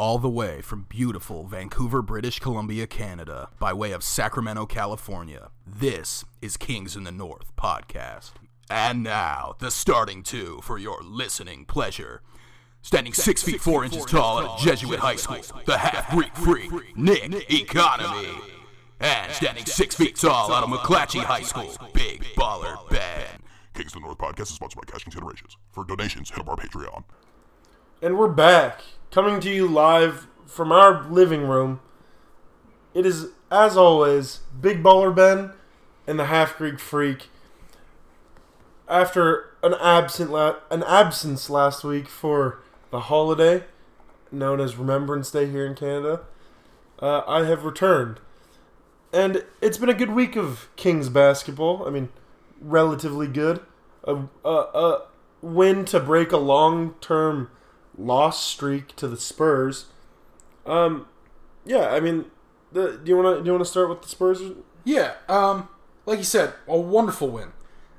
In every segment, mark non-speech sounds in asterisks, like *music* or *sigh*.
all the way from beautiful Vancouver, British Columbia, Canada, by way of Sacramento, California. This is Kings in the North podcast. And now, the starting two for your listening pleasure. Standing six feet four inches tall at Jesuit High School, the half Greek freak, Nick Economy. And standing six feet tall out of McClatchy High School, Big Baller Ben. Kings of the North podcast is sponsored by Cash Considerations. For donations, hit up our Patreon. And we're back, coming to you live from our living room. It is, as always, Big Baller Ben and the Half Greek Freak. After an absent la- an absence last week for the holiday known as Remembrance Day here in Canada, uh, I have returned, and it's been a good week of Kings basketball. I mean, relatively good. A, a, a win to break a long term loss streak to the Spurs. Um, yeah, I mean, the, do you want to do you want to start with the Spurs? Yeah, um, like you said, a wonderful win.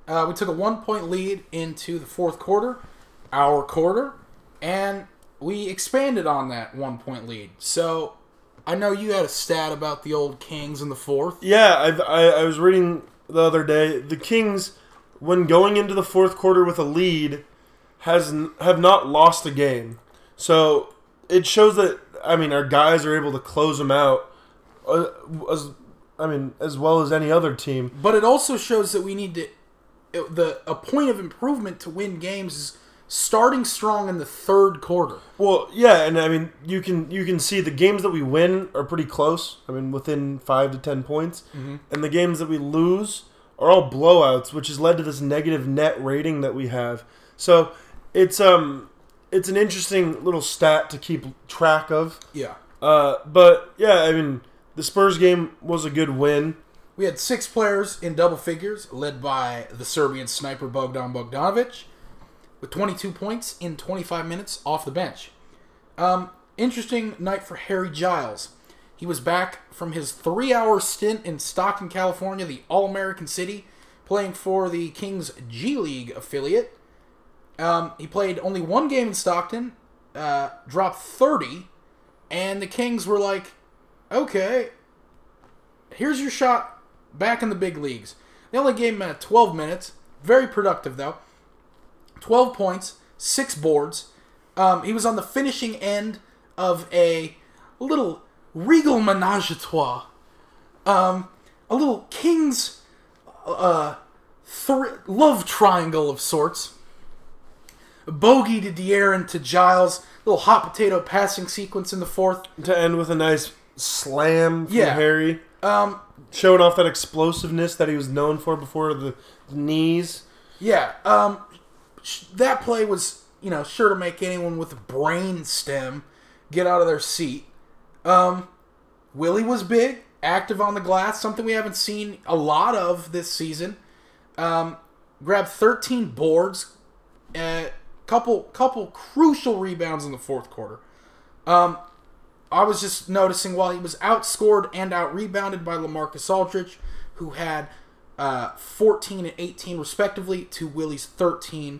Uh, we took a one point lead into the fourth quarter, our quarter, and we expanded on that one point lead. So I know you had a stat about the old Kings in the fourth. Yeah, I've, I I was reading the other day the Kings, when going into the fourth quarter with a lead, has have not lost a game. So it shows that I mean our guys are able to close them out, uh, as I mean as well as any other team. But it also shows that we need to it- the a point of improvement to win games is starting strong in the third quarter. Well, yeah, and I mean you can you can see the games that we win are pretty close. I mean within five to ten points, and the games that we lose are all blowouts, which has led to this negative net rating that we have. So it's um it's an interesting little stat to keep track of. Yeah. Uh, but yeah, I mean the Spurs game was a good win. We had six players in double figures, led by the Serbian sniper Bogdan Bogdanovic, with 22 points in 25 minutes off the bench. Um, interesting night for Harry Giles. He was back from his three hour stint in Stockton, California, the All American city, playing for the Kings G League affiliate. Um, he played only one game in Stockton, uh, dropped 30, and the Kings were like, okay, here's your shot back in the big leagues. They only gave him uh, 12 minutes. Very productive, though. 12 points, 6 boards. Um, he was on the finishing end of a little regal menage a trois. Um, a little king's uh, thr- love triangle of sorts. Bogey to De'Aaron to Giles. Little hot potato passing sequence in the fourth. To end with a nice slam from Yeah. Harry, Um, showing off that explosiveness that he was known for before the knees. Yeah, um, sh- that play was, you know, sure to make anyone with a brain stem get out of their seat. Um, Willie was big, active on the glass, something we haven't seen a lot of this season. Um, grabbed 13 boards, uh, couple couple crucial rebounds in the fourth quarter. Um, I was just noticing while he was outscored and out rebounded by LaMarcus Aldridge, who had uh, 14 and 18 respectively, to Willie's 13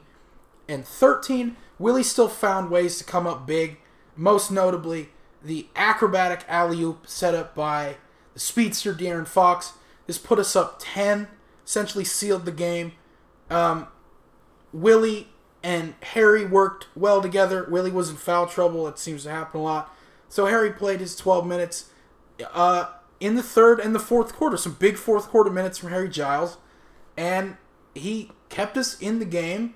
and 13. Willie still found ways to come up big, most notably the acrobatic alley oop set up by the speedster De'Aaron Fox. This put us up 10, essentially sealed the game. Um, Willie and Harry worked well together. Willie was in foul trouble. It seems to happen a lot. So Harry played his 12 minutes uh, in the third and the fourth quarter. Some big fourth quarter minutes from Harry Giles. And he kept us in the game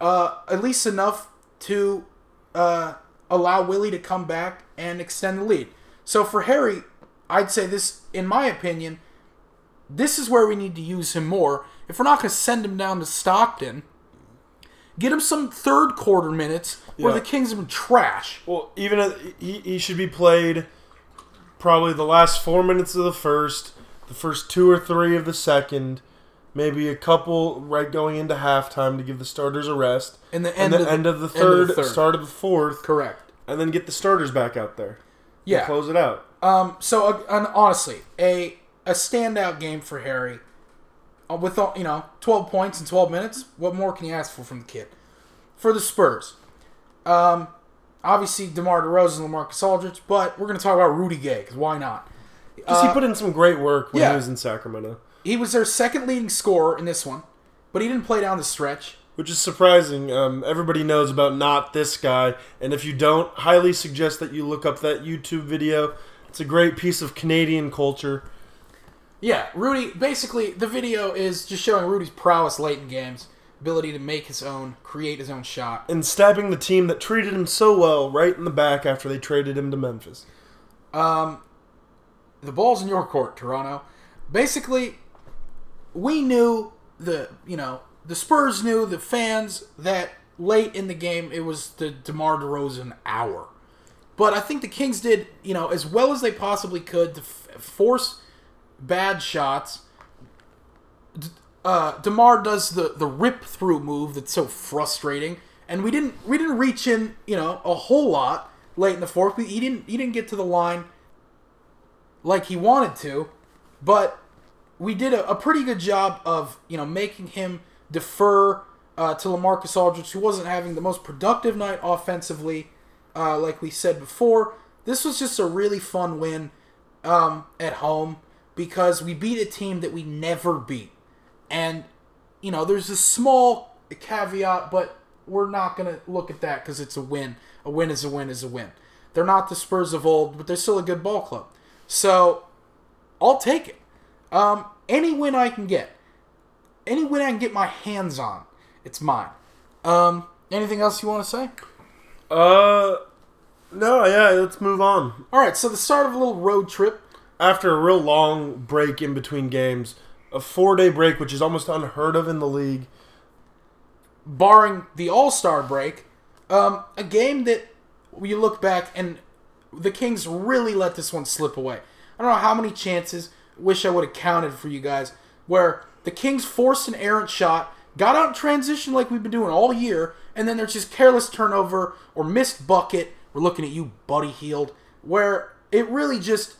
uh, at least enough to uh, allow Willie to come back and extend the lead. So for Harry, I'd say this, in my opinion, this is where we need to use him more. If we're not going to send him down to Stockton, get him some third quarter minutes where Yeah. the Kings have been trash. Well, even at, he, he should be played probably the last four minutes of the first, the first two or three of the second, maybe a couple right going into halftime to give the starters a rest, In the and end, the of, the, end of the end third, of the third. start of the fourth, Correct. and then get the starters back out there. Yeah. close it out. Um. So, uh, honestly, a a standout game for Harry. Uh, with all- you know, twelve points in twelve minutes. What more can you ask for from the kid? For the Spurs, um, obviously DeMar DeRozan and LaMarcus Aldridge, but we're going to talk about Rudy Gay because why not? Because he put in some great work when yeah. he was in Sacramento, He was their second leading scorer in this one, but he didn't play down the stretch. which is surprising. Um, everybody knows about not this guy, and if you don't, highly suggest that you look up that YouTube video. It's a great piece of Canadian culture. Yeah, Rudy. Basically, the video is just showing Rudy's prowess late in games, ability to make his own, create his own shot. and stabbing the team that treated him so well right in the back after they traded him to Memphis. Um, the ball's in your court, Toronto. Basically, we knew the you know the Spurs knew the fans that late in the game it was the DeMar DeRozan hour, but I think the Kings did you know as well as they possibly could to f- force bad shots. Uh, DeMar does the the rip through move that's so frustrating, and we didn't we didn't reach in you know a whole lot late in the fourth. He didn't he didn't get to the line like he wanted to, but we did a, a pretty good job of you know making him defer uh, to LaMarcus Aldridge, who wasn't having the most productive night offensively, uh, like we said before. This was just a really fun win um, at home because we beat a team that we never beat, and you know there's a small caveat, but we're not gonna look at that because it's a win. A win is a win is a win. They're not the Spurs of old, but they're still a good ball club. So I'll take it. Um, any win I can get, any win I can get my hands on, it's mine. Um, anything else you want to say? Uh, no, yeah, let's move on. All right, so the start of a little road trip. After a real long break in between games, a four day break, which is almost unheard of in the league. barring the All Star break, um, a game that you look back and the Kings really let this one slip away. I don't know how many chances. Wish I would have counted for you guys. Where the Kings forced an errant shot, got out in transition like we've been doing all year, and then there's just careless turnover or missed bucket. We're looking at you, Buddy Hield, where it really just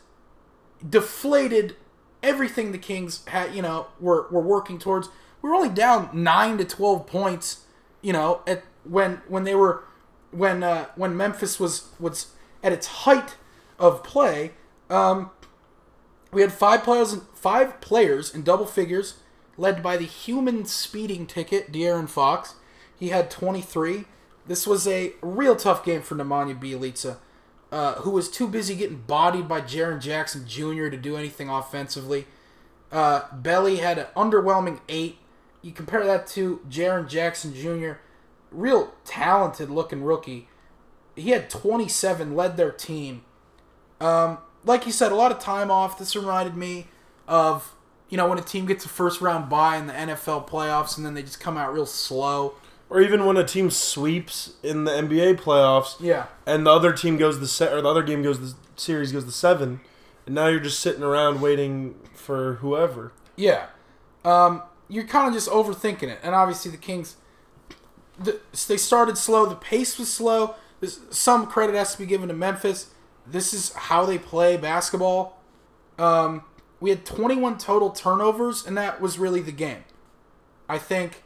deflated everything the Kings had, you know, were, were working towards. We were only down nine to twelve points, you know, at when when they were when uh, when Memphis was was at its height of play. Um, we had five players five players in double figures, led by the human speeding ticket, De'Aaron Fox. He had 23. This was a real tough game for Nemanja Bjelica, uh, who was too busy getting bodied by Jaren Jackson Jr. to do anything offensively. Uh, Belly had an underwhelming eight. You compare that to Jaren Jackson Jr., real talented looking rookie. He had 27, led their team. Um, like you said, a lot of time off. This reminded me of you know when a team gets a first round bye in the NFL playoffs and then they just come out real slow. Or even when a team sweeps in the NBA playoffs, Yeah. and the other team goes the set, or the other game goes the series goes the seven, and now you're just sitting around waiting for whoever. Yeah. Um, you're kind of just overthinking it. And obviously, the Kings, the, they started slow. The pace was slow. There's, some credit has to be given to Memphis. This is how they play basketball. Um, we had 21 total turnovers, and that was really the game. I think,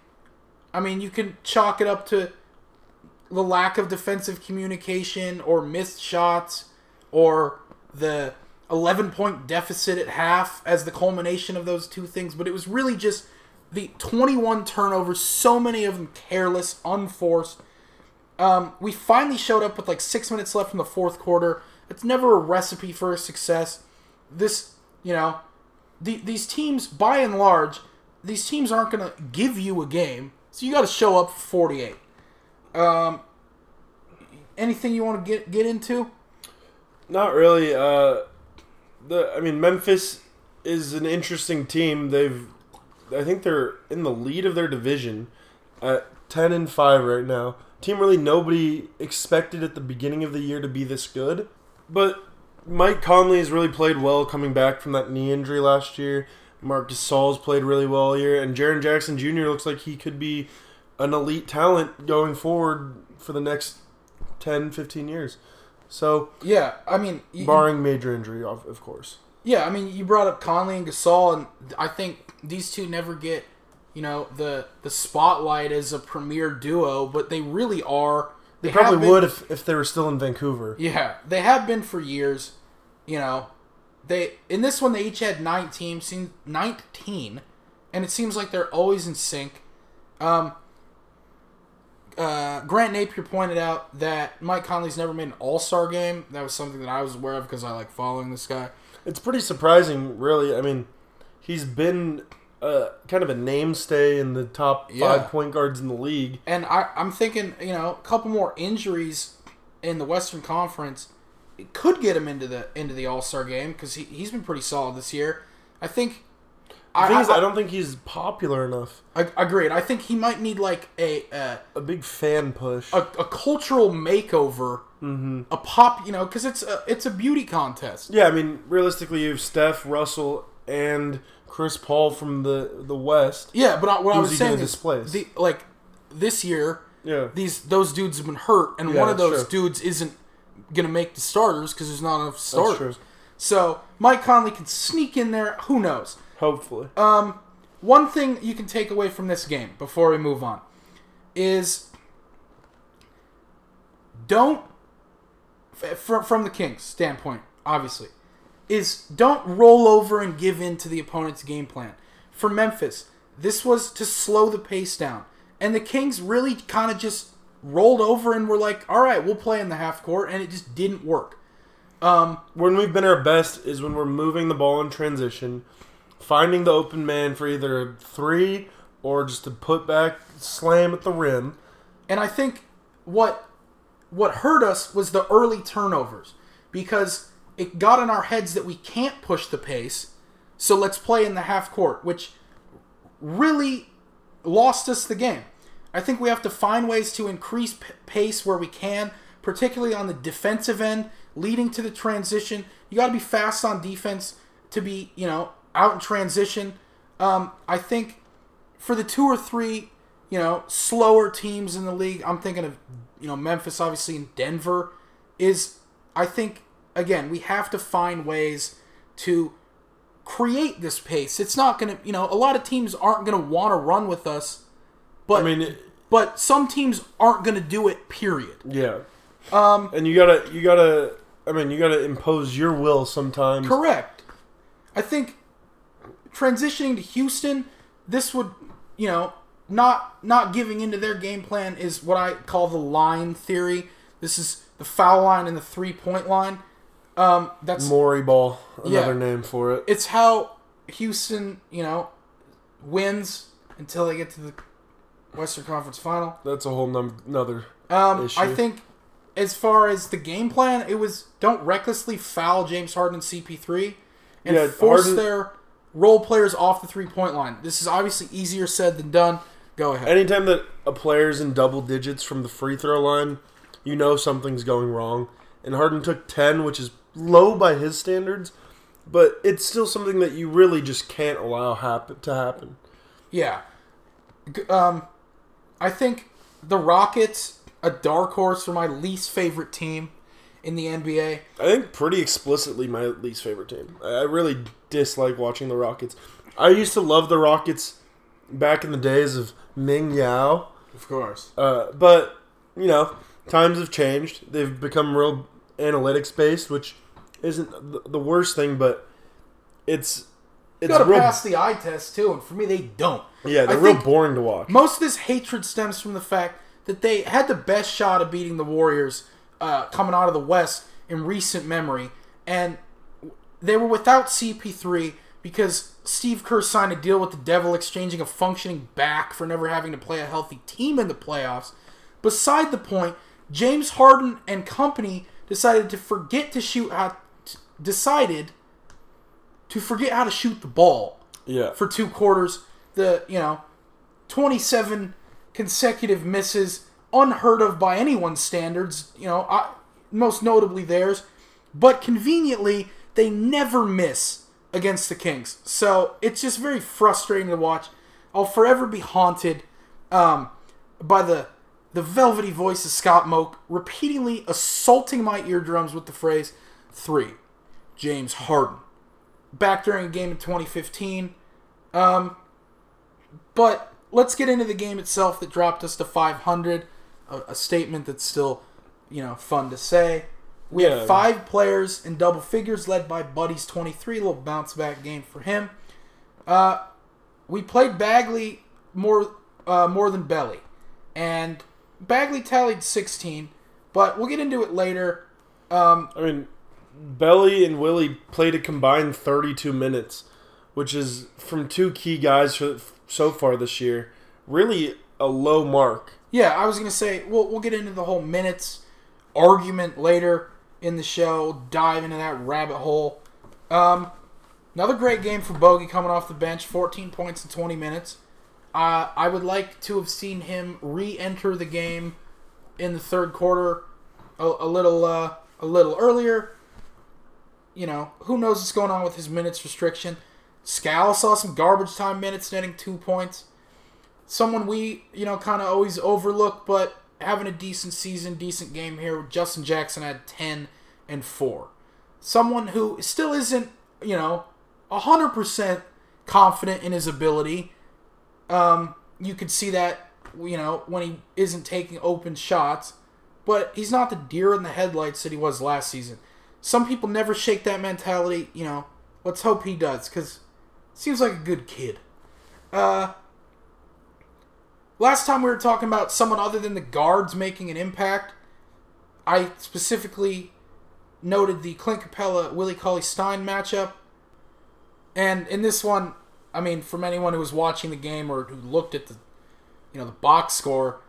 I mean, you can chalk it up to the lack of defensive communication or missed shots or the 11 point deficit at half as the culmination of those two things, but it was really just the 21 turnovers, so many of them careless, unforced. Um, we finally showed up with like six minutes left in the fourth quarter. It's never a recipe for success. This, you know, the, these teams, by and large, these teams aren't going to give you a game, so you got to show up 48. Um, anything you want to get get into? Not really. Uh, the I mean, Memphis is an interesting team. They've, I think they're in the lead of their division at ten and five right now. Team really nobody expected at the beginning of the year to be this good, but Mike Conley has really played well coming back from that knee injury last year. Marc Gasol's played really well year, and Jaren Jackson Jr. looks like he could be an elite talent going forward for the next 10, 15 years. So, Yeah, I mean, you, barring major injury, of, of course. Yeah, I mean, you brought up Conley and Gasol, and I think these two never get, you know, the the spotlight as a premier duo, but they really are. They have probably been- would if, if they were still in Vancouver. Yeah, they have been for years. You know, they in this one they each had nine teams, nineteen, and it seems like they're always in sync. Um, uh, Grant Napear pointed out that Mike Conley's never made an All Star game. That was something that I was aware of because I like following this guy. It's pretty surprising, really. I mean, he's been uh, kind of a namestay in the top Yeah. five point guards in the league. And I, I'm thinking, you know, a couple more injuries in the Western Conference it could get him into the into the All Star game because he he's been pretty solid this year. I think. The thing is, I don't think he's popular enough. I, agreed. I think he might need like a uh, A big fan push. a, a cultural makeover, mm-hmm. a pop, you know, because it's a it's a beauty contest. yeah, I mean, realistically, you have Steph, Russell, and Chris Paul from the the West. Yeah, but I, what I was saying is, the, like this year, Yeah. these those dudes have been hurt, and Yeah, one of those true. dudes isn't gonna make the starters because there's not enough starters. true. So Mike Conley can sneak in there. Who knows? Hopefully. Um, one thing you can take away from this game before we move on is don't from from the Kings standpoint, obviously, is don't roll over and give in to the opponent's game plan. For Memphis, this was to slow the pace down, and the Kings really kind of just rolled over and were like, "All right, we'll play in the half court," and it just didn't work. Um, when we've been our best is when we're moving the ball in transition, finding the open man for either a three or just a put back slam at the rim. And I think what what hurt us was the early turnovers because it got in our heads that we can't push the pace. So let's play in the half court, which really lost us the game. I think we have to find ways to increase p- pace where we can, particularly on the defensive end, leading to the transition. You got to be fast on defense to be, you know, out in transition. Um, I think for the two or three, you know, slower teams in the league, I'm thinking of, you know, Memphis, obviously, and Denver, is I think again we have to find ways to create this pace. It's not going to, you know, a lot of teams aren't going to want to run with us, but I mean, it- but some teams aren't going to do it. Period. yeah. Um, and you gotta, you gotta. I mean, you gotta impose your will sometimes. Correct. I think transitioning to Houston, this would, you know, not not giving into their game plan is what I call the line theory. This is the foul line and the three point line. Um, that's Morey ball, another Yeah. name for it. it's how Houston, you know, wins until they get to the Western Conference Final. That's a whole num- another. Um, issue. I think as far as the game plan, it was don't recklessly foul James Harden and CP3 and Yeah, force Harden- their role players off the three point line. This is obviously easier said than done. Go ahead. Anytime that a player's in double digits from the free throw line, you know something's going wrong. And Harden took 10, which is low by his standards, but it's still something that you really just can't allow happen to happen. Yeah. Um, I think the Rockets, a dark horse for my least favorite team in the NBA. I think pretty explicitly my least favorite team. I really dislike watching the Rockets. I used to love the Rockets back in the days of Ming Yao. Of course. Uh, but you know, times have changed. They've become real analytics based, which isn't the worst thing, but it's It's gotta real. pass the eye test too, and for me, they don't. yeah, they're real boring to watch. Most of this hatred stems from the fact that they had the best shot of beating the Warriors uh, coming out of the West in recent memory, and they were without CP3 because Steve Kerr signed a deal with the Devil, exchanging a functioning back for never having to play a healthy team in the playoffs. Beside the point, James Harden and company decided to forget to shoot out. decided to forget how to shoot the ball yeah, for two quarters. The you know, twenty seven consecutive misses, unheard of by anyone's standards. You know, I, most notably theirs, but conveniently they never miss against the Kings. So it's just very frustrating to watch. I'll forever be haunted um, by the the velvety voice of Scott Moak repeatedly assaulting my eardrums with the phrase three. James Harden. Back during a game in 2015. Um, but let's get into the game itself that dropped us to 500. a, a statement that's still, you know, fun to say. We Yeah. had five players in double figures, led by Buddy's 23. A little bounce back game for him. Uh, we played Bagley more uh, more than Belly, and Bagley tallied 16. But we'll get into it later. Um, I mean, Belly and Willie played a combined 32 minutes, which is from two key guys for, so far this year. Really a low mark. Yeah, I was gonna say we'll we'll get into the whole minutes argument later in the show. Dive into that rabbit hole. Um, another great game for Bogey coming off the bench. 14 points in 20 minutes. Uh, I would like to have seen him re-enter the game in the third quarter a, a little uh, a little earlier. You know, who knows what's going on with his minutes restriction. Skal saw some garbage time minutes, netting two points someone we you know kind of always overlook, but having a decent season, decent game here. With Justin Jackson had ten and four. Someone who still isn't you know hundred percent confident in his ability. Um, you could see that you know when he isn't taking open shots, but he's not the deer in the headlights that he was last season. Some people never shake that mentality. You know, let's hope he does because seems like a good kid. Uh, Last time we were talking about someone other than the guards making an impact, I specifically noted the Clint Capela Willie Cauley Stein matchup. And in this one, I mean, from anyone who was watching the game or who looked at the you know the box score,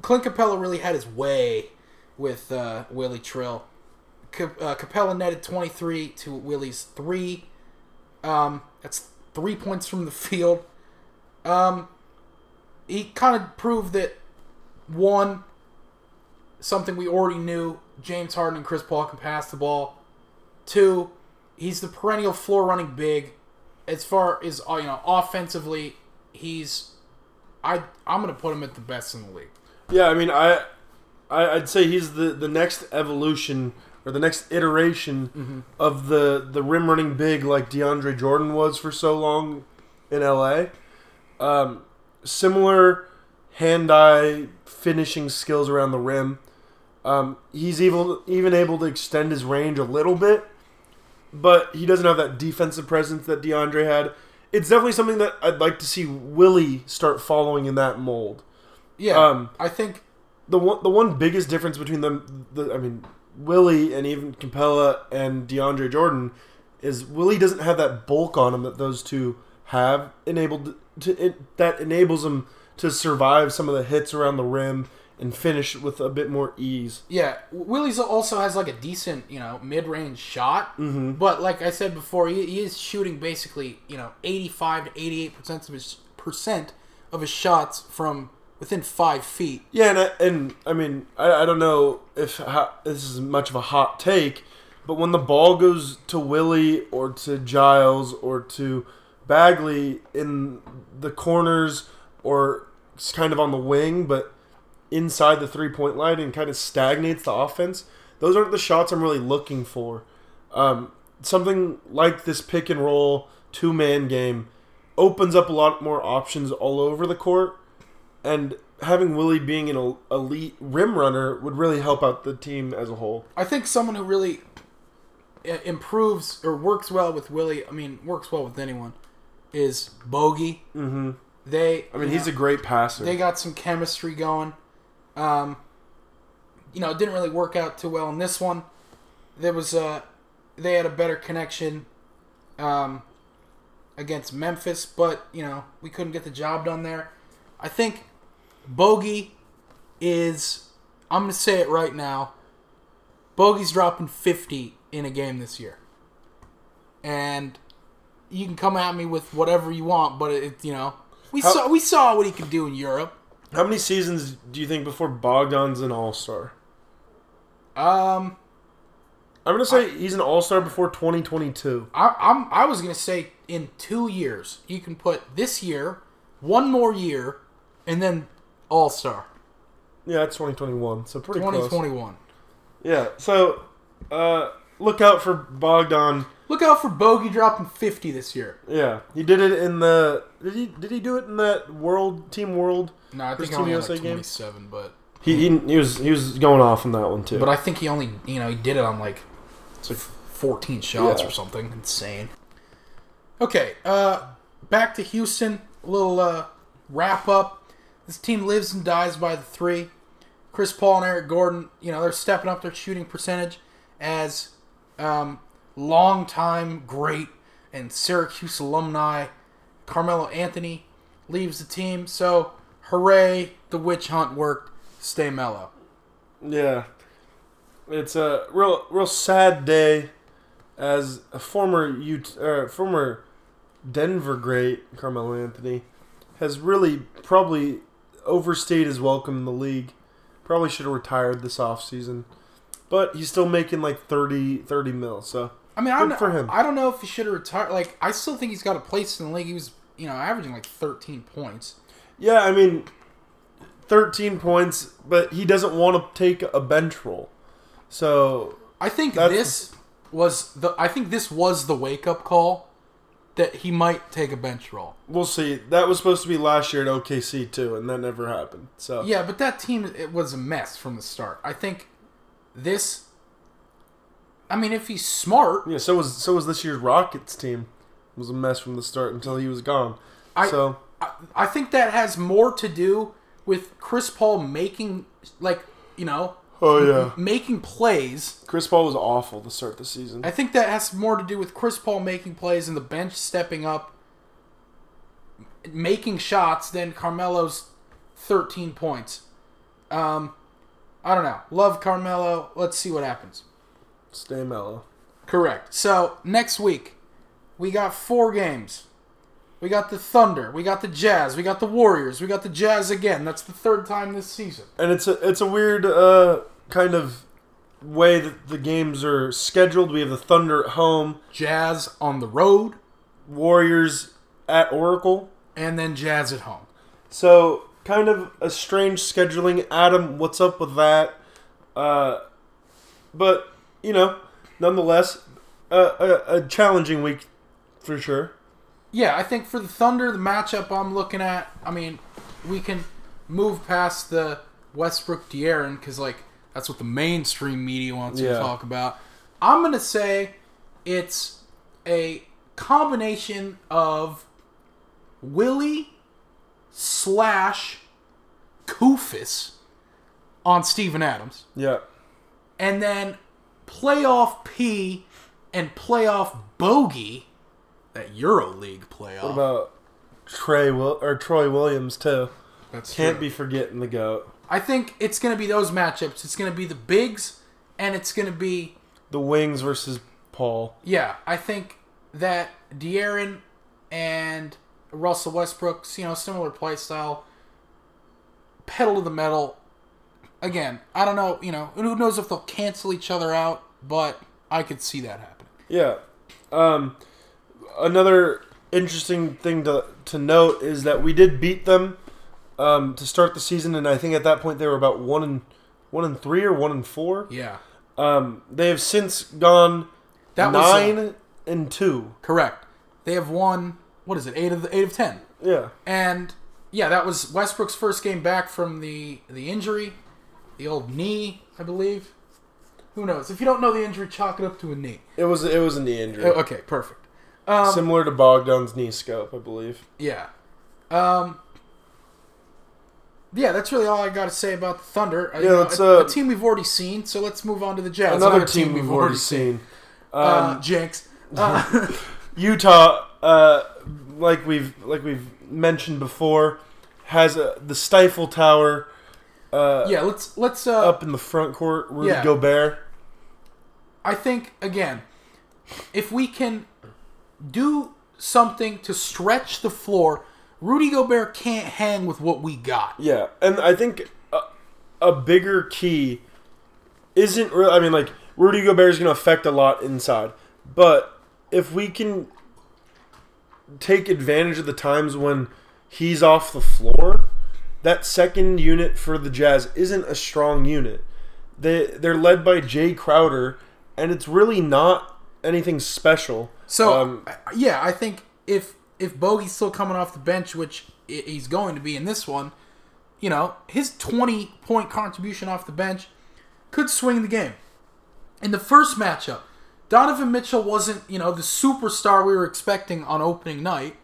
Clint Capela really had his way with uh, Willie Trill. Uh, Capela netted 23 to Willie's 3. Um, that's three points from the field. Um, he kind of proved that one something we already knew James Harden and Chris Paul can pass the ball. Two, he's the perennial floor running big. As far as uh, you know, offensively, he's I I'm gonna put him at the best in the league. Yeah, I mean, I, I I'd say he's the, the next evolution or the next iteration of the the rim running big like DeAndre Jordan was for so long in LA. Um, similar hand eye finishing skills around the rim. Um, he's even even able to extend his range a little bit, but he doesn't have that defensive presence that DeAndre had. It's definitely something that I'd like to see Willie start following in that mold. Yeah, Um, I think the one the one biggest difference between them, the, I mean, Willie and even Capela and DeAndre Jordan is Willie doesn't have that bulk on him that those two have enabled to it, that enables him to survive some of the hits around the rim and finish with a bit more ease. Yeah, Willie's also has like a decent, you know, mid-range shot. Mm-hmm. But like I said before, he, he is shooting basically, you know, eighty-five to eighty-eight percent of his percent of his shots from within five feet. Yeah, and I, and I mean, I, I don't know if ho this is much of a hot take, but when the ball goes to Willie or to Giles or to Bagley in the corners or it's kind of on the wing, but inside the three point line and kind of stagnates the offense, those aren't the shots I'm really looking for. Um, something like this pick and roll two man game opens up a lot more options all over the court and having Willie being an elite rim runner would really help out the team as a whole. I think someone who really improves or works well with Willie, I mean, works well with anyone, is Bogey. Mm-hmm. They, I mean, he's a great passer. they got some chemistry going. Um, you know, it didn't really work out too well in this one. There was a, they had a better connection, um, against Memphis, but you know we couldn't get the job done there. I think Bogey is. I'm gonna say it right now. Bogey's dropping 50 in a game this year, and you can come at me with whatever you want, but it, you know we How- saw we saw what he could do in Europe. How many seasons do you think before Bogdan's an All Star? Um, I'm gonna say he's an All Star before 2022. I, I'm I was gonna say in two years you can put this year, one more year, and then All Star Yeah, it's 2021, so pretty close. 2021. Yeah, so uh, look out for Bogdan. Look out for Bogey dropping 50 this year. Yeah, he did it in the. Did he? Did he do it in that World Team World? No, I think only Team had like USA game? 27, but He, he he was he was going off on that one too. But I think he only, you know, he did it on like It's like- 14 shots Yeah. or something insane. Okay, uh, back to Houston. A little uh, wrap up. This team lives and dies by the three. Chris Paul and Eric Gordon, you know, they're stepping up their shooting percentage as um, longtime great and Syracuse alumni Carmelo Anthony leaves the team. So, hooray, the witch hunt worked. Stay mellow. Yeah, it's a real real sad day as a former Ut- uh, former Denver great Carmelo Anthony has really probably overstayed his welcome in the league. Probably should have retired this offseason. But he's still making like 30, 30 mil. So I mean, I Good don't, for him. I don't know if he should have retired. Like, I still think he's got a place in the league. He was, you know, averaging like 13 points. yeah, I mean, thirteen points, but he doesn't want to take a bench role. So I think this was the. I think this was the wake up call that he might take a bench role. we'll see. That was supposed to be last year at OKC too, and that never happened. So Yeah, but that team it was a mess from the start. I think this. I mean, if he's smart, Yeah, so was so was this year's Rockets team. It was a mess from the start until he was gone. I- so I, I think that has more to do with Chris Paul making like you know oh yeah, making plays Chris Paul was awful to start the season. I think that has more to do with Chris Paul making plays and the bench stepping up, making shots than Carmelo's 13 points. Um, I don't know. Love Carmelo. Let's see what happens. Stay mellow. Correct. So next week, we got four games. We got the Thunder. We got the Jazz. We got the Warriors. We got the Jazz again. That's the third time this season. And it's a it's a weird uh, kind of way that the games are scheduled. We have the Thunder at home, Jazz on the road, Warriors at Oracle. and then Jazz at home. So kind of a strange scheduling. Adam, what's up with that? Uh, but you know, nonetheless, uh, a, a challenging week for sure. Yeah, I think for the Thunder, the matchup I'm looking at, I mean, we can move past the Westbrook De'Aaron because, like, that's what the mainstream media wants Yeah. to talk about. I'm going to say it's a combination of Willie slash Koufos on Steven Adams, Yeah. and then playoff P and playoff Bogey, that EuroLeague playoff. What about Trey Will or Troy Williams too? That's Can't true. be forgetting the goat. I think it's going to be those matchups. It's going to be the bigs, and it's going to be The Wings versus Paul. yeah. I think that De'Aaron and Russell Westbrook's you know similar play style, pedal to the metal. Again, I don't know. You know, who knows if they'll cancel each other out, but I could see that happening. Yeah. Um, another interesting thing to to note is that we did beat them um, to start the season, and I think at that point they were about one and one and three or one and four. Yeah, Um, they have since gone that was uh, nine and two. correct. They have won. What is it? Eight of the eight of ten. Yeah. And yeah, that was Westbrook's first game back from the the injury, the old knee, I believe. Who knows? If you don't know the injury, chalk it up to a knee. It was it was a knee injury, Okay, perfect. Um, similar to Bogdan's knee scope, I believe. yeah. Um, yeah, that's really all I got to say about the Thunder. Uh, Yeah, you know, let's, a, uh, a team we've already seen. So let's move on to the Jazz. Another, team, we've already seen. Um, Uh, Jinx. *laughs* Uh, Utah, uh, like we've like we've mentioned before, has a, the Stifle Tower uh, yeah, let's let's uh, up in the front court. Rudy Yeah. Gobert. I think again, if we can do something to stretch the floor, Rudy Gobert can't hang with what we got. Yeah, and I think a, a bigger key isn't really. I mean, like Rudy Gobert is going to affect a lot inside, but if we can take advantage of the times when he's off the floor, that second unit for the Jazz isn't a strong unit. They they're led by Jae Crowder, and it's really not anything special. So Um, yeah, I think if if Bogey's still coming off the bench, which he's going to be in this one, you know, his 20 point contribution off the bench could swing the game. In the first matchup, Donovan Mitchell wasn't, you know, the superstar we were expecting on opening night.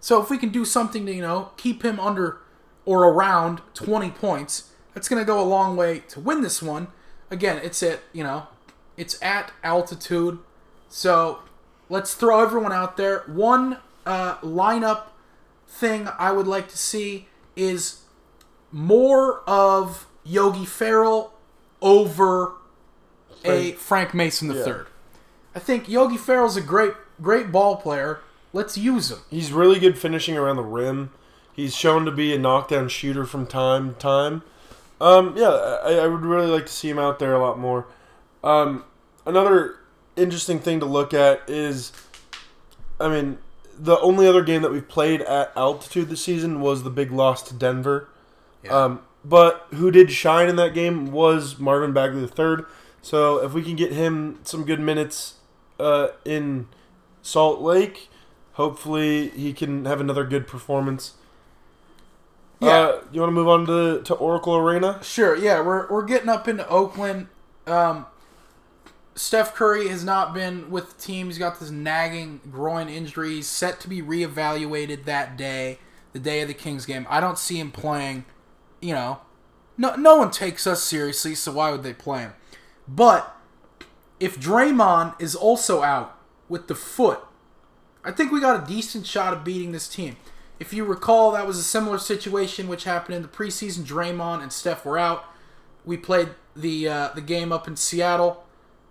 So if we can do something to, you know, keep him under or around 20 points, that's going to go a long way to win this one. Again, it's at, you know, it's at altitude. So let's throw everyone out there. One uh, lineup thing I would like to see is more of Yogi Ferrell over a Frank- Mason III. Yeah. I think Yogi Ferrell's a great great ball player. Let's use him. He's really good finishing around the rim. He's shown to be a knockdown shooter from time to time. Um, yeah, I, I would really like to see him out there a lot more. Um, another interesting thing to look at is, I mean, the only other game that we've played at altitude this season was the big loss to Denver. Um, but who did shine in that game was Marvin Bagley III. So if we can get him some good minutes uh, in Salt Lake, hopefully he can have another good performance. Yeah. Uh, you want to move on to, to Oracle Arena? Sure, yeah, we're we're getting up into Oakland. Um, Steph Curry has not been with the team. He's got this nagging groin injury. He's set to be reevaluated that day, the day of the Kings game. I don't see him playing. You know, no no one takes us seriously, so why would they play him? But if Draymond is also out with the foot, I think we got a decent shot of beating this team. If you recall, that was a similar situation which happened in the preseason. Draymond and Steph were out. We played the uh, the game up in Seattle.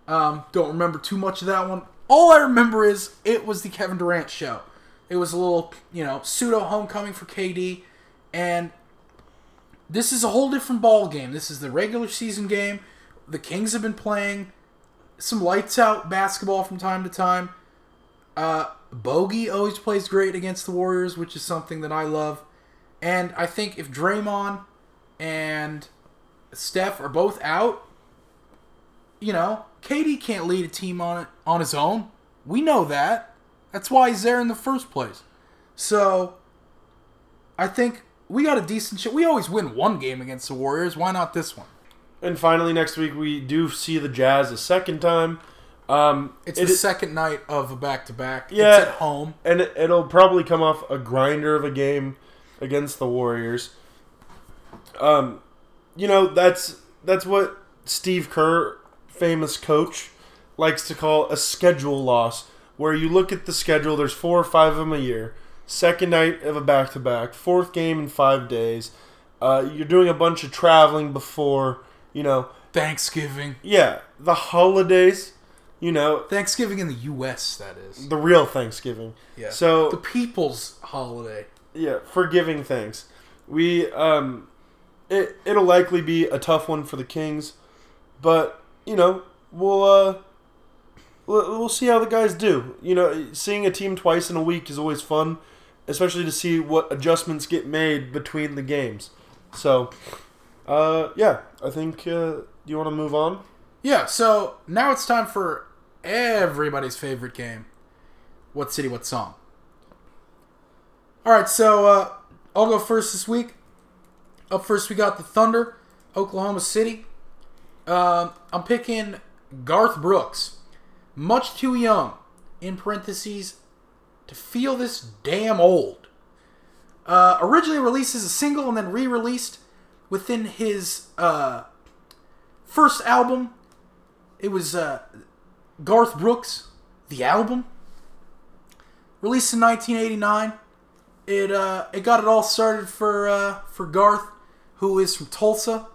Um, don't remember too much of that one. All I remember is it was the Kevin Durant show. It was a little, you know, pseudo homecoming for KD, and this is a whole different ball game. This is the regular season game. The Kings have been playing some lights out basketball from time to time. Uh, Bogey always plays great against the Warriors, which is something that I love. And I think if Draymond and Steph are both out, you know, KD can't lead a team on it on his own. We know that. That's why he's there in the first place. So I think we got a decent shot. We always win one game against the Warriors. Why not this one? And finally, next week we do see the Jazz a second time. Um, It's it- the second night of a back to back. Yeah. It's at home. and it- it'll probably come off a grinder of a game against the Warriors. Um, you know that's that's what Steve Kerr, famous coach, likes to call a schedule loss, where you look at the schedule. There's four or five of them a year. Second night of a back to back, fourth game in five days. Uh, you're doing a bunch of traveling before. You know, Thanksgiving. yeah, the holidays. You know, Thanksgiving in the U.S. That is. the real Thanksgiving. Yeah. So the people's holiday. yeah, forgiving things. We um, it it'll likely be a tough one for the Kings, but you know we'll uh, we'll, see how the guys do. You know, seeing a team twice in a week is always fun, especially to see what adjustments get made between the games. So, uh, yeah, I think uh, you want to move on. Yeah. So now it's time for everybody's favorite game. What city? What song? All right. So uh, I'll go first this week. Up first, we got the Thunder, Oklahoma City. Um, I'm picking Garth Brooks. Much too young, in parentheses, to feel this damn old. Uh, originally released as a single and then re-released within his uh, first album. It was uh, Garth Brooks, the album, released in 1989. It uh, it got it all started for uh, for Garth, who is from Tulsa.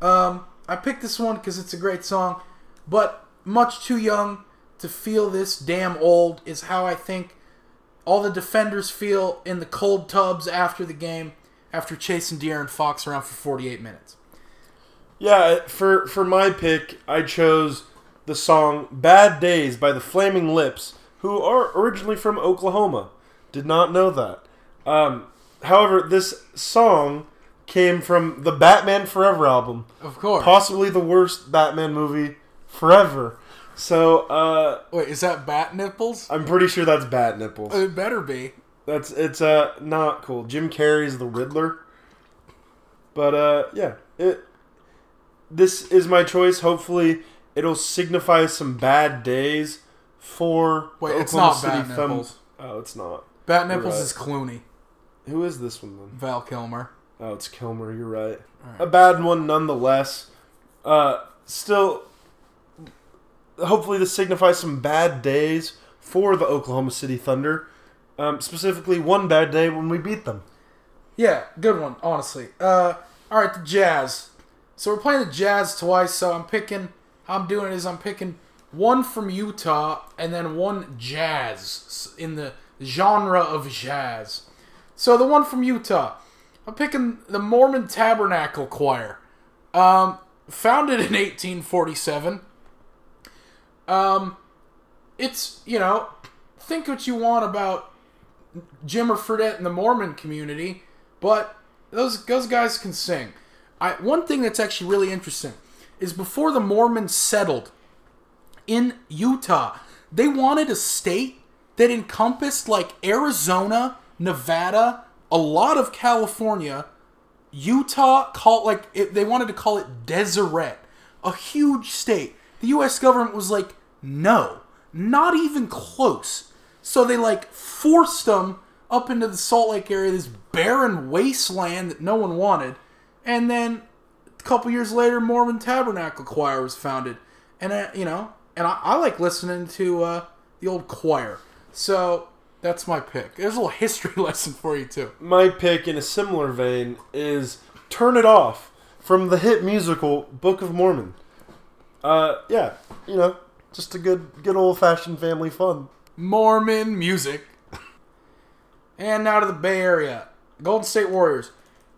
Um, I picked this one because it's a great song, but much too young to feel this damn old is how I think all the defenders feel in the cold tubs after the game, after chasing De'Aaron Fox around for 48 minutes. Yeah, for for my pick, I chose the song "Bad Days" by the Flaming Lips, who are originally from Oklahoma. Did not know that. Um, however, this song came from the Batman Forever album, Of course. possibly the worst Batman movie forever. So uh, Wait, is that bat nipples? I'm pretty sure that's Bat Nipples. It better be. That's it's uh not cool. Jim Carrey's the Riddler. But uh, yeah, it. This is my choice. Hopefully, it'll signify some bad days for Wait, it's Oklahoma not City Bat Nipples. Oh, it's not. Bat Nipples right. is Clooney. Who is this one then? Val Kilmer. Oh, it's Kilmer. You're right. Alright. A bad one nonetheless. Uh, still, hopefully this signifies some bad days for the Oklahoma City Thunder. Um, specifically, one bad day when we beat them. Yeah, good one, honestly. Uh, all right, the Jazz. So we're playing the Jazz twice. So I'm picking. How I'm doing is I'm picking one from Utah and then one Jazz in the genre of jazz. So the one from Utah, I'm picking the Mormon Tabernacle Choir. Um, founded in 1847. Um, it's you know, think what you want about Jimmer Fredette and the Mormon community, but those those guys can sing. I one thing that's actually really interesting is before the Mormons settled in Utah, they wanted a state that encompassed like Arizona, Nevada, a lot of California, Utah. called like it, they wanted to call it Deseret, a huge state. The U.S. government was like, no, not even close. So they like forced them up into the Salt Lake area, this barren wasteland that no one wanted, and then a couple years later, Mormon Tabernacle Choir was founded, and uh, you know, and I, I like listening to uh, the old choir. So that's my pick. There's a little history *laughs* lesson for you too. My pick, in a similar vein, is "Turn It Off" from the hit musical Book of Mormon. Uh, yeah, you know, just a good, good old fashioned family fun. Mormon music. And now to the Bay Area. Golden State Warriors.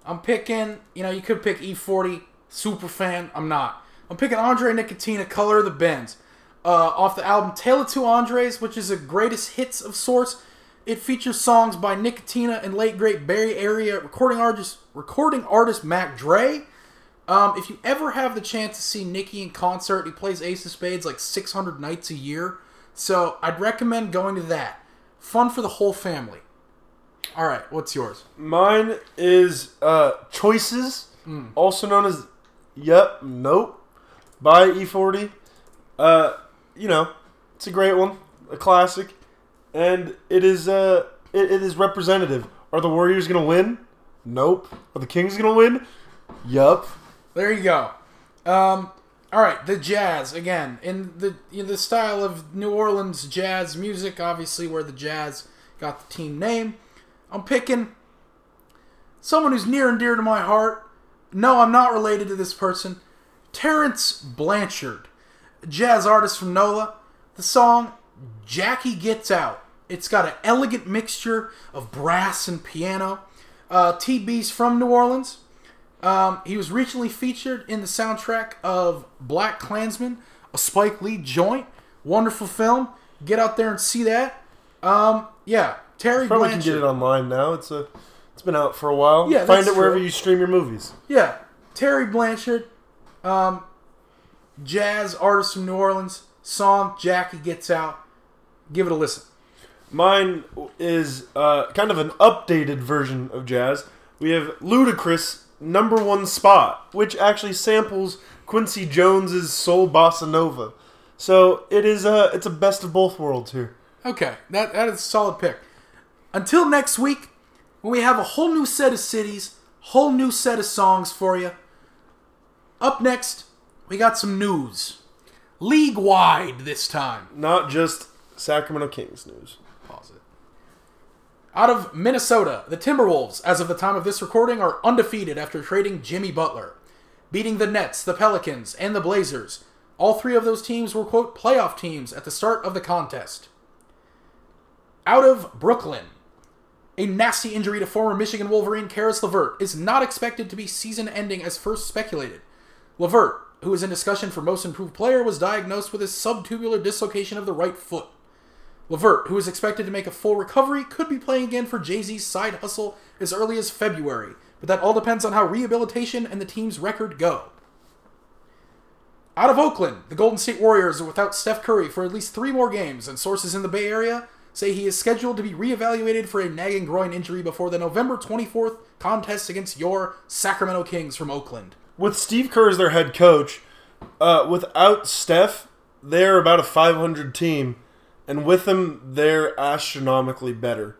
I'm picking, you know, you could pick E40, super fan. I'm not. I'm picking Andre Nickatina, Color of the Bends. Uh, off the album Tale of Two Andres, which is a greatest hits of sorts. It features songs by Nickatina and late great Bay Area recording artist, recording artist Mac Dre. Um, if you ever have the chance to see Nicky in concert, he plays Ace of Spades like 600 nights a year. So I'd recommend going to that. Fun for the whole family. All right, what's yours? Mine is uh, Choices, also known as Yep, Nope, by E40. Uh, you know, it's a great one, a classic, and it is uh, it, it is representative. Are the Warriors gonna win? Nope. Are the Kings gonna win? Yup. There you go. Um, all right, the jazz again in the in the style of New Orleans jazz music, obviously where the Jazz got the team name. I'm picking someone who's near and dear to my heart. No, I'm not related to this person. Terence Blanchard, jazz artist from NOLA. The song Jackie Gets Out. It's got an elegant mixture of brass and piano. Uh, TB's from New Orleans. Um, he was recently featured in the soundtrack of Black Klansman, a Spike Lee joint. Wonderful film. Get out there and see that. Um, yeah, Terry Probably Blanchard. can get it online now. It's a it's been out for a while. Yeah, Find it wherever true. you stream your movies. Yeah, Terry Blanchard, um, jazz artist from New Orleans. Song Jackie Gets Out. Give it a listen. Mine is uh, kind of an updated version of jazz. We have Ludacris number one spot, which actually samples Quincy Jones's Soul Bossa Nova. So it is a it's a best of both worlds here. Okay, that that is a solid pick. Until next week, when we have a whole new set of cities, whole new set of songs for you. Up next, we got some news. League wide this time. Not just Sacramento Kings news. Pause it. Out of Minnesota, the Timberwolves, as of the time of this recording, are undefeated after trading Jimmy Butler, beating the Nets, the Pelicans, and the Blazers. All three of those teams were, quote, playoff teams at the start of the contest. Out of Brooklyn, a nasty injury to former Michigan Wolverine Caris LeVert is not expected to be season ending as first speculated. LeVert, who is in discussion for most improved player, was diagnosed with a subtalar dislocation of the right foot. LeVert, who is expected to make a full recovery, could be playing again for Jay Z's side hustle as early as February, but that all depends on how rehabilitation and the team's record go. Out of Oakland, the Golden State Warriors are without Steph Curry for at least three more games, and sources in the Bay Area say he is scheduled to be reevaluated for a nagging groin injury before the November 24th contest against your Sacramento Kings from Oakland. With Steve Kerr as their head coach, uh, without Steph, they're about a 500 team, and with them, they're astronomically better.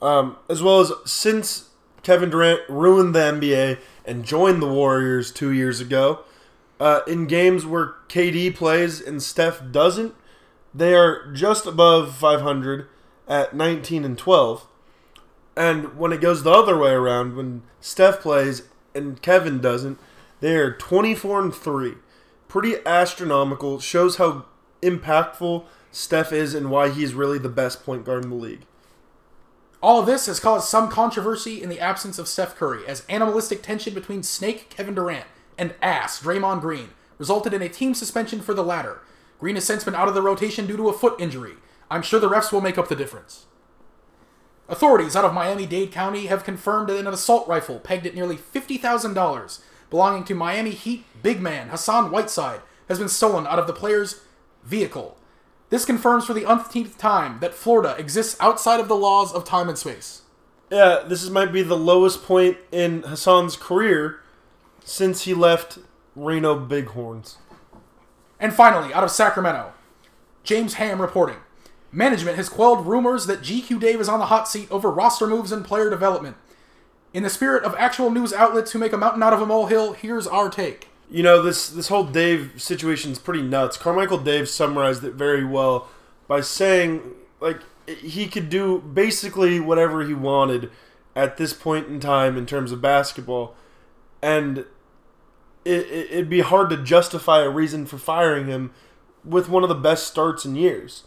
Um, as well as since Kevin Durant ruined the NBA and joined the Warriors two years ago, uh, in games where KD plays and Steph doesn't, they are just above 500 at 19 and 12. And when it goes the other way around, when Steph plays and Kevin doesn't, they are 24 and 3. Pretty astronomical. Shows how impactful Steph is and why he's really the best point guard in the league. All of this has caused some controversy in the absence of Steph Curry, as animalistic tension between Snake Kevin Durant and ass Draymond Green resulted in a team suspension for the latter. Green has since been out of the rotation due to a foot injury. I'm sure the refs will make up the difference. Authorities out of Miami Dade County have confirmed that an assault rifle pegged at nearly $50,000 belonging to Miami Heat big man Hassan Whiteside has been stolen out of the player's vehicle. This confirms for the umpteenth time that Florida exists outside of the laws of time and space. Yeah, this is, might be the lowest point in Hassan's career since he left Reno Bighorns. And finally, out of Sacramento, James Ham reporting. Management has quelled rumors that GQ Dave is on the hot seat over roster moves and player development. In the spirit of actual news outlets who make a mountain out of a molehill, here's our take. You know, this this whole Dave situation is pretty nuts. Carmichael Dave summarized it very well by saying like he could do basically whatever he wanted at this point in time in terms of basketball, and it, it'd be hard to justify a reason for firing him with one of the best starts in years.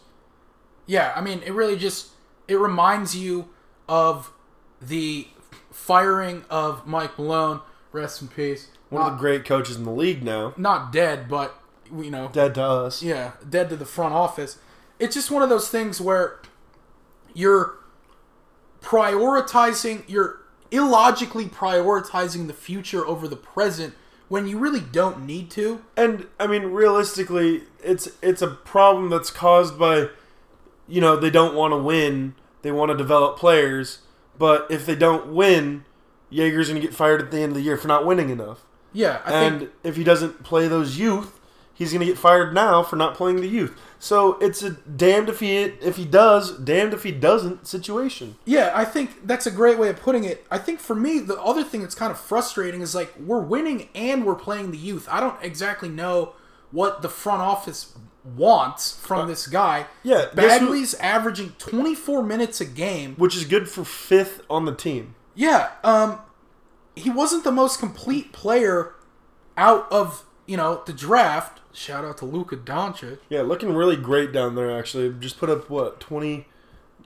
Yeah, I mean, it really just it reminds you of the firing of Mike Malone. Rest in peace. One of the uh, great coaches in the league now, Not dead, but you know, dead to us. yeah, dead to the front office. It's just one of those things where you're prioritizing, you're illogically prioritizing the future over the present when you really don't need to. And I mean, realistically, it's it's a problem that's caused by, you know, they don't want to win. They want to develop players, but if they don't win, Joerger's going to get fired at the end of the year for not winning enough. Yeah, I and think if he doesn't play those youth, he's going to get fired now for not playing the youth. So it's a damned if he if he does, damned if he doesn't situation. Yeah, I think that's a great way of putting it. I think for me, the other thing that's kind of frustrating is like we're winning and we're playing the youth. I don't exactly know what the front office wants from this guy. yeah, Bagley's averaging 24 minutes a game. Which is good for fifth on the team. Yeah, um, he wasn't the most complete player out of you know the draft. Shout out to Luka Doncic. Yeah, looking really great down there. Actually, just put up what twenty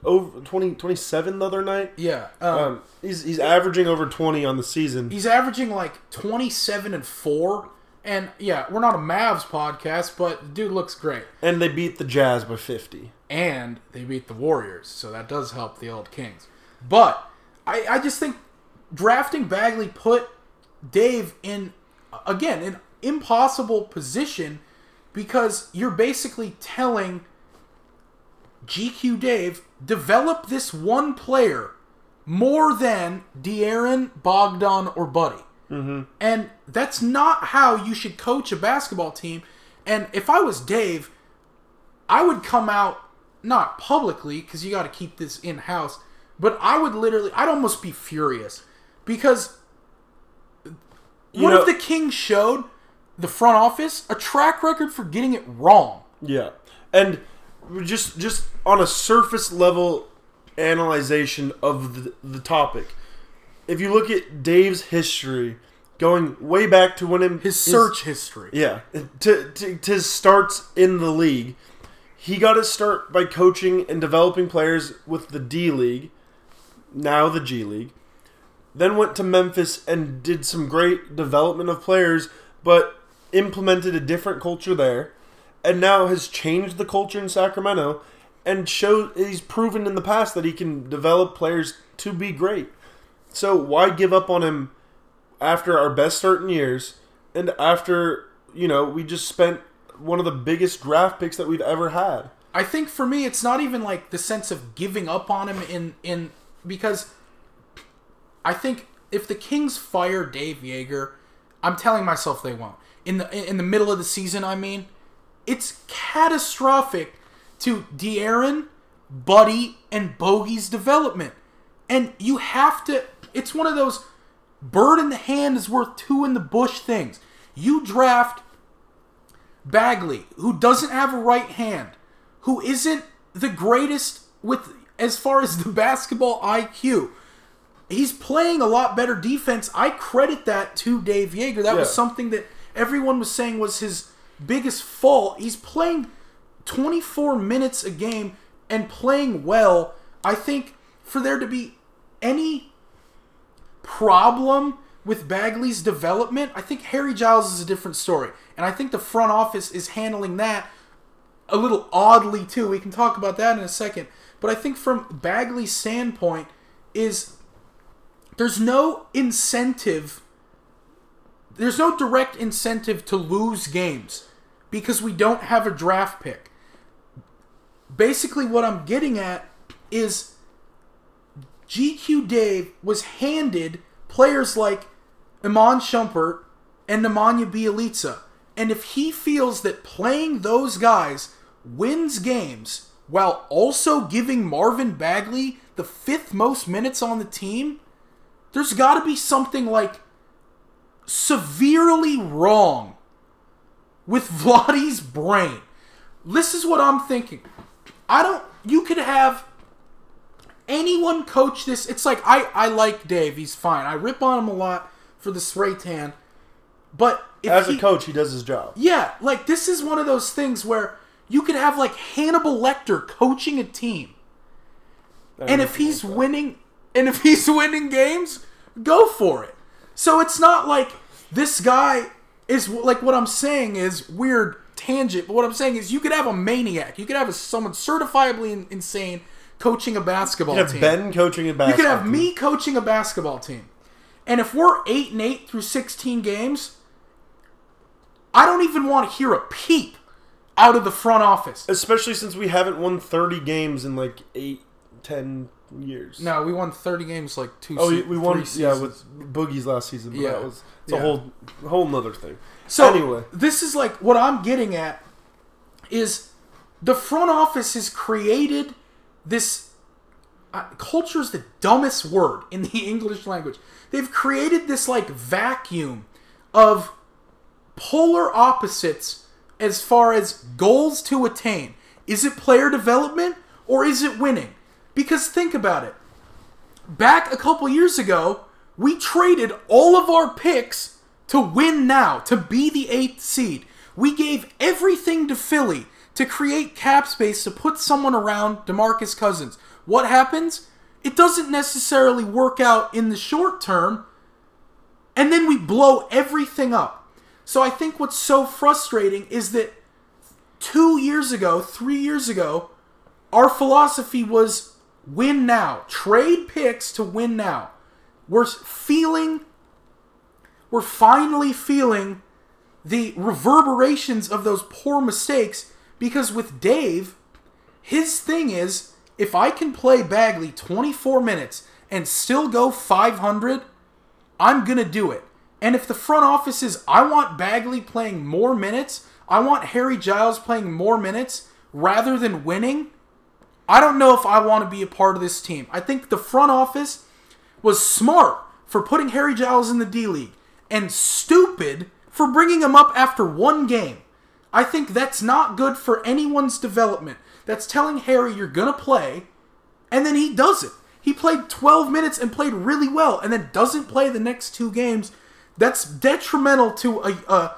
over 20, 27 the other night. Yeah, um, Um, he's he's averaging over twenty on the season. he's averaging like 27 and four. And yeah, we're not a Mavs podcast, but dude looks great. And they beat the Jazz by 50. and they beat the Warriors, so that does help the old Kings. But I, I just think drafting Bagley put Dave in again an impossible position because you're basically telling GQ Dave develop this one player more than De'Aaron, Bogdan, or Buddy. Mm-hmm. And that's not how you should coach a basketball team. And if I was Dave, I would come out not publicly because you got to keep this in house, but I would literally, I'd almost be furious because what know- if the king showed the front office a track record for getting it wrong? Yeah, and just just on a surface level analyzation of the, the topic, if you look at Dave's history, going way back to when him His search history. Yeah, to, to, to his starts in the league, he got his start by coaching and developing players with the D League, now the G League. Then went to Memphis and did some great development of players, but implemented a different culture there, and now has changed the culture in Sacramento and showed he's proven in the past that he can develop players to be great. So why give up on him after our best start in years and after you know we just spent one of the biggest draft picks that we've ever had. I think for me, it's not even like the sense of giving up on him in in because I think if the Kings fire Dave Joerger, I'm telling myself they won't. In the in the middle of the season, I mean, it's catastrophic to De'Aaron, Buddy, and Bogey's development. And you have to it's one of those bird in the hand is worth two in the bush things. You draft Bagley, who doesn't have a right hand, who isn't the greatest with as far as the *laughs* basketball IQ. He's playing a lot better defense. I credit that to Dave Joerger. That was something that everyone was saying was his biggest fault. He's playing 24 minutes a game and playing well. I think for there to be any problem with Bagley's development, I think Harry Giles is a different story. And I think the front office is handling that a little oddly too. We can talk about that in a second. But I think from Bagley's standpoint is there's no incentive there's no direct incentive to lose games because we don't have a draft pick. Basically what I'm getting at is GQ Dave was handed players like Iman Shumpert and Nemanja Bjelica. And if he feels that playing those guys wins games while also giving Marvin Bagley the fifth most minutes on the team, there's got to be something like severely wrong with *laughs* Vladdy's brain. This is what I'm thinking. I don't. You could have anyone coach this. It's like I I like Dave. He's fine. I rip on him a lot for the spray tan, but if As a he- coach, he does his job. yeah, like this is one of those things where you could have like Hannibal Lecter coaching a team, and if he's winning, and if he's *laughs* winning games, go for it. So it's not like this guy is like what I'm saying is weird tangent, but what I'm saying is you could have a maniac, you could have a, someone certifiably in- insane coaching a basketball You have team. Ben coaching a basketball. You could have team. me coaching a basketball team. And if we're 8 and 8 through 16 games, I don't even want to hear a peep out of the front office. especially since we haven't won 30 games in like eight, ten years. No, we won 30 games like two Oh, se- we, won, yeah, with Boogie's last season. But Yeah. that was it's Yeah. a whole whole nother thing. So Anyway. this is like what I'm getting at is the front office has created this uh, culture is the dumbest word in the *laughs* English language. They've created this like vacuum of polar opposites as far as goals to attain. Is it player development or is it winning? Because think about it. Back a couple years ago, we traded all of our picks to win now, to be the eighth seed. We gave everything to Philly to create cap space to put someone around DeMarcus Cousins. What happens? It doesn't necessarily work out in the short term, and then we blow everything up. So I think what's so frustrating is that two years ago, three years ago, our philosophy was win now. Trade picks to win now. We're feeling, we're finally feeling the reverberations of those poor mistakes because with Dave, his thing is if I can play Bagley 24 minutes and still go 500, I'm going to do it. And if the front office is, I want Bagley playing more minutes, I want Harry Giles playing more minutes rather than winning, I don't know if I want to be a part of this team. I think the front office was smart for putting Harry Giles in the D League and stupid for bringing him up after one game. I think that's not good for anyone's development. That's telling Harry you're going to play, and then he does it. He played 12 minutes and played really well, and then doesn't play the next two games. That's detrimental to a, a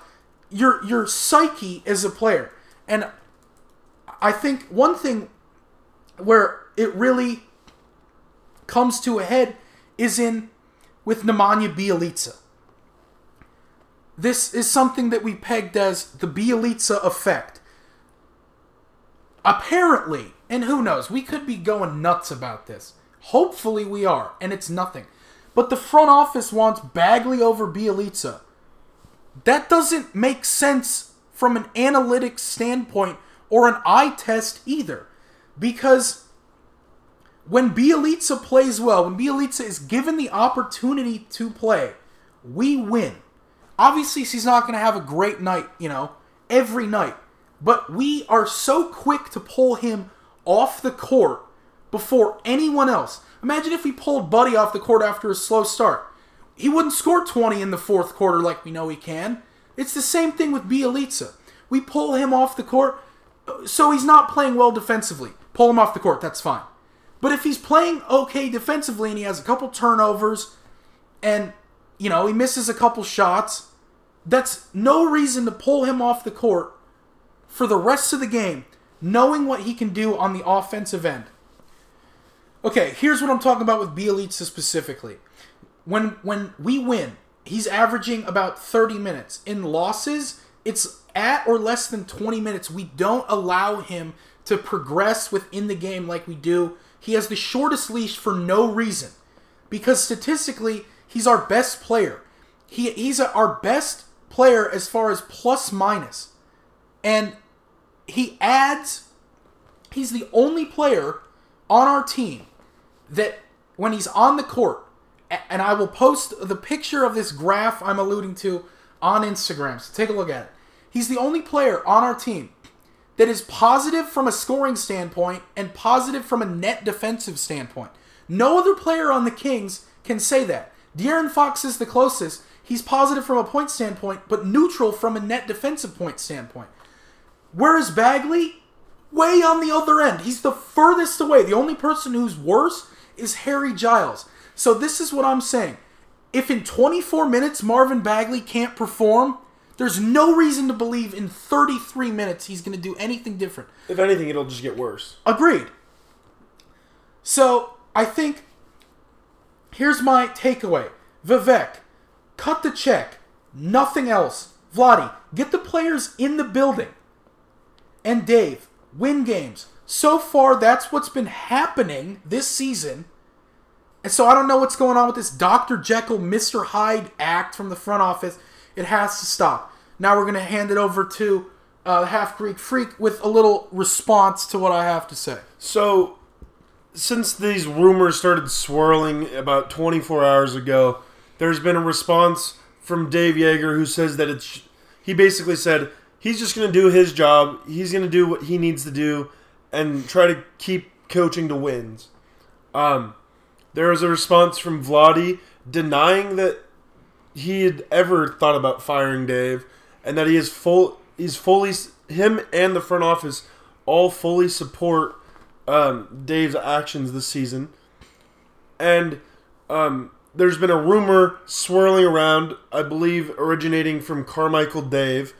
your your psyche as a player. And I think one thing where it really comes to a head is in with Nemanja Bjelica. This is something that we pegged as the Bjelica effect. Apparently, and who knows, we could be going nuts about this. Hopefully we are, and it's nothing. But the front office wants Bagley over Bjelica. That doesn't make sense from an analytics standpoint or an eye test either. Because when Bjelica plays well, when Bjelica is given the opportunity to play, we win. Obviously, he's not going to have a great night, you know, every night. But we are so quick to pull him off the court before anyone else. Imagine if we pulled Buddy off the court after a slow start. He wouldn't score 20 in the fourth quarter like we know he can. It's the same thing with Bjelica. We pull him off the court, so he's not playing well defensively. Pull him off the court, that's fine. But if he's playing okay defensively and he has a couple turnovers and, you know, he misses a couple shots, that's no reason to pull him off the court for the rest of the game, knowing what he can do on the offensive end. Okay, here's what I'm talking about with Bjelica specifically. When when we win, he's averaging about 30 minutes. In losses, it's at or less than 20 minutes. We don't allow him to progress within the game like we do. He has the shortest leash for no reason. Because statistically, he's our best player. He, he's a, our best player as far as plus minus. And he adds, he's the only player on our team that when he's on the court, and I will post the picture of this graph I'm alluding to on Instagram, so take a look at it. He's the only player on our team that is positive from a scoring standpoint and positive from a net defensive standpoint. No other player on the Kings can say that. De'Aaron Fox is the closest. He's positive from a point standpoint, but neutral from a net defensive point standpoint. Whereas Bagley, way on the other end. He's the furthest away. The only person who's worse is Harry Giles. So this is what I'm saying. If in 24 minutes Marvin Bagley can't perform, there's no reason to believe in 33 minutes he's going to do anything different. If anything, it'll just get worse. Agreed. So I think here's my takeaway. Vivek, cut the check. Nothing else. Vladi, get the players in the building. And Dave, win games. So far, that's what's been happening this season. And so I don't know what's going on with this Dr. Jekyll, Mr. Hyde act from the front office. It has to stop. Now we're going to hand it over to uh, Half Greek Freak with a little response to what I have to say. So, since these rumors started swirling about 24 hours ago, there's been a response from Dave Joerger who says that it's. He basically said he's just going to do his job. He's going to do what he needs to do and try to keep coaching to wins. Um, there was a response from Vladi denying that he had ever thought about firing Dave and that he is full he's fully him and the front office all fully support um, Dave's actions this season. And um, there's been a rumor swirling around, I believe, originating from Carmichael Dave.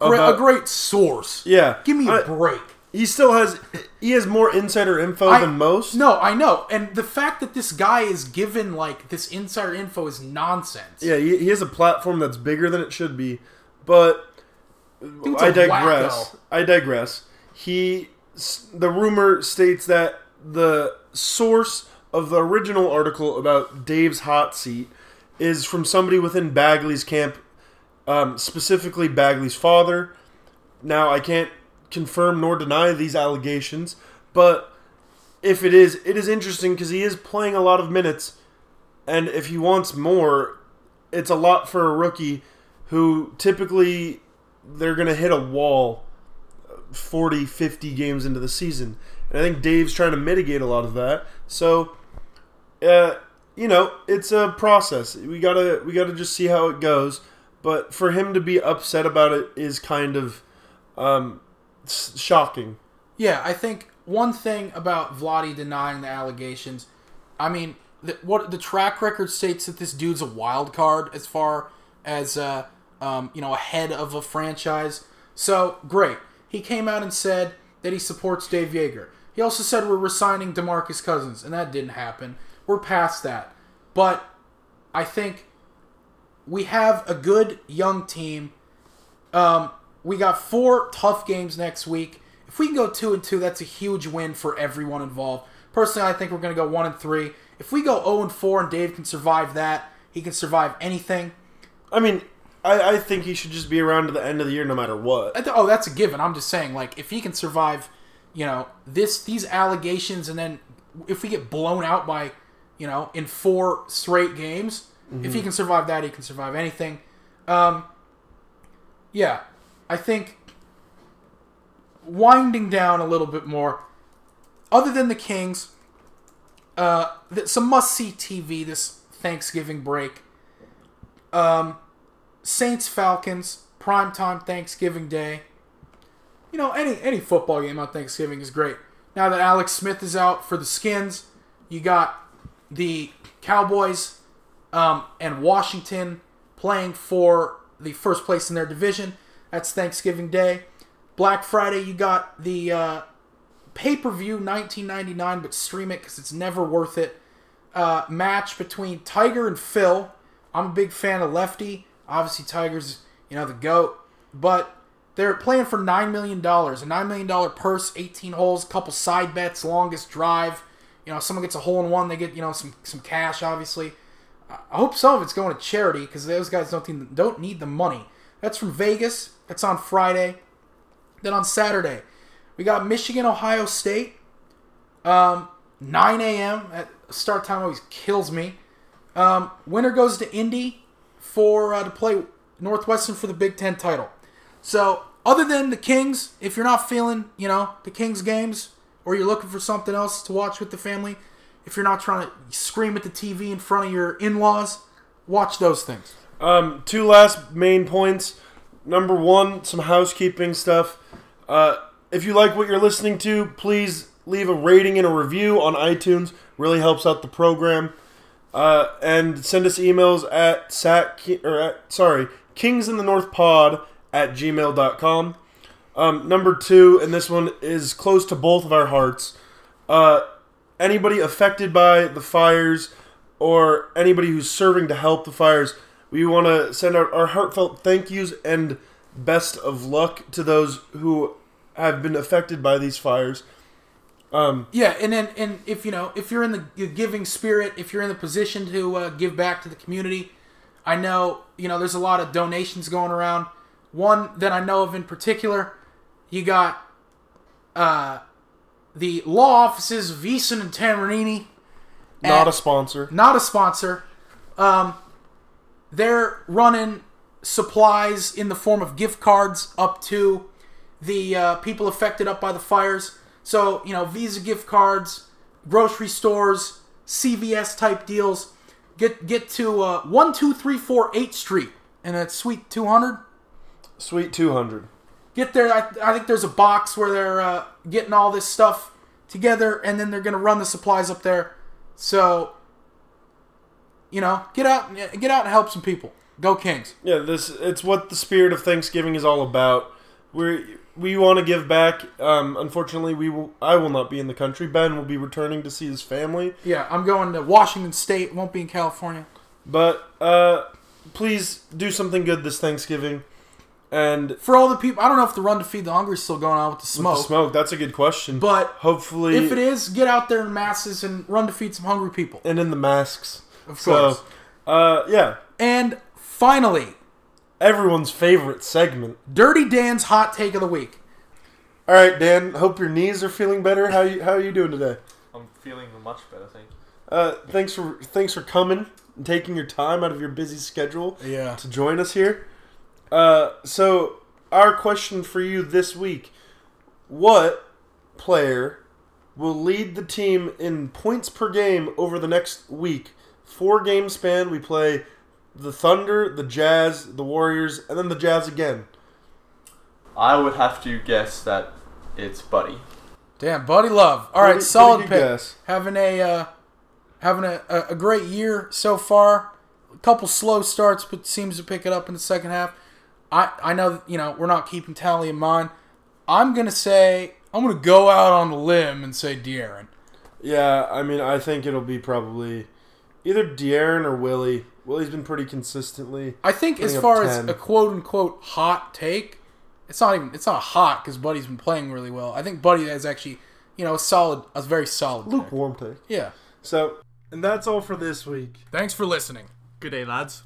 About- a great source. yeah, Give me a I- break. He still has he has more insider info I- than most. No, I know. And the fact that this guy is given like this insider info is nonsense. Yeah, he, he has a platform that's bigger than it should be, but I digress. wacko. I digress. He the rumor states that the source of the original article about Dave's hot seat is from somebody within Bagley's camp, um, specifically Bagley's father. Now I can't confirm nor deny these allegations, but if it is, it is interesting because he is playing a lot of minutes, and if he wants more, it's a lot for a rookie who typically they're going to hit a wall 40, 50 games into the season. And I think Dave's trying to mitigate a lot of that. So, uh, you know, it's a process. We gotta we gotta just see how it goes. But for him to be upset about it is kind of um, shocking. Yeah, I think one thing about Vladi denying the allegations, I mean, the, what the track record states that this dude's a wild card as far as uh, um, you know a head of a franchise. So great, he came out and said that he supports Dave Joerger. He also said we're resigning DeMarcus Cousins, and that didn't happen. We're past that, but I think we have a good young team. Um, we got four tough games next week. If we can go two and two, that's a huge win for everyone involved. Personally, I think we're going to go one and three. If we go zero and four, and Dave can survive that, he can survive anything. I mean, I, I think he should just be around to the end of the year no matter what. Th- Oh, that's a given. I'm just saying, like, if he can survive, you know, this these allegations, and then if we get blown out by, you know, in four straight games, if he can survive that, he can survive anything. Um, yeah, I think winding down a little bit more. Other than the Kings, uh, some must see TV this Thanksgiving break. Um, Saints Falcons primetime Thanksgiving Day. You know, any any football game on Thanksgiving is great. Now that Alex Smith is out for the Skins, you got the Cowboys um, and Washington playing for the first place in their division. That's Thanksgiving Day. Black Friday, you got the uh, pay per view 1999, but stream it because it's never worth it. Uh, match between Tiger and Phil. I'm a big fan of Lefty. Obviously, Tiger's you know the goat, but they're playing for nine million dollars. A nine million dollar purse, 18 holes, couple side bets, longest drive. You know, someone gets a hole in one, they get you know some some cash. Obviously, I hope some of it's going to charity because those guys don't don't need the money. That's from Vegas. That's on Friday. Then on Saturday, we got Michigan, Ohio State. Um, 9 a.m. at start time always kills me. Um, winner goes to Indy for uh, to play Northwestern for the Big Ten title. So other than the Kings, if you're not feeling you know the Kings games or you're looking for something else to watch with the family, if you're not trying to scream at the TV in front of your in-laws, watch those things. Um, two last main points. Number one, some housekeeping stuff. Uh, if you like what you're listening to, please leave a rating and a review on iTunes. Really helps out the program. Uh, and send us emails at sat or at, sorry kings in the north pod at gmail.com um, number two and this one is close to both of our hearts uh, anybody affected by the fires or anybody who's serving to help the fires we want to send out our heartfelt thank yous and best of luck to those who have been affected by these fires um, Yeah, and then and if you know if you're in the giving spirit, if you're in the position to uh, give back to the community, I know you know there's a lot of donations going around. One that I know of in particular, you got uh, the law offices of Easton and Tamarini. not a sponsor not a sponsor. Um, they're running supplies in the form of gift cards up to the uh, people affected up by the fires. So you know, Visa gift cards, grocery stores, CVS type deals. Get get to uh, one two three four eighth Street, and that's Suite two hundred. sweet 200 Get there. I, I think there's a box where they're uh, getting all this stuff together, and then they're gonna run the supplies up there. So, you know, get out, get out and help some people. Go Kings. Yeah, this it's what the spirit of Thanksgiving is all about. We we want to give back. Um, unfortunately, we will. I will not be in the country. Ben will be returning to see his family. Yeah, I'm going to Washington State. Won't be in California. But uh, please do something good this Thanksgiving. And For all the people, I don't know if the Run to Feed the Hungry is still going on with the with smoke, the smoke, that's a good question. but hopefully, if it is, get out there in masses and run to feed some hungry people. and in the masks. Of So, course. uh, yeah, And finally, everyone's favorite segment. Dirty Dan's hot take of the week. All right, Dan. Hope your knees are feeling better. How you how are you doing today? I'm feeling much better, thank you. Uh, thanks for thanks for coming and taking your time out of your busy schedule Yeah. to join us here. Uh, so our question for you this week: What player will lead the team in points per game over the next week? Four game span. We play the Thunder, the Jazz, the Warriors, and then the Jazz again. I would have to guess that it's Buddy. Damn, Buddy Love. All Pretty- right, solid pretty pick. good guess. Having a uh, having a, a, a great year so far. A couple slow starts, but seems to pick it up in the second half. I I know you know we're not keeping tally in mind. I'm gonna say I'm gonna go out on a limb and say De'Aaron. Yeah, I mean, I think it'll be probably either De'Aaron or Willie. Willie's been pretty consistently. I think as far as 10. a quote unquote hot take, it's not even it's not hot because Buddy's been playing really well. I think Buddy has actually you know a solid a very solid. pick. Lukewarm take. Yeah. So, and that's all for this week. Thanks for listening. Good day, lads.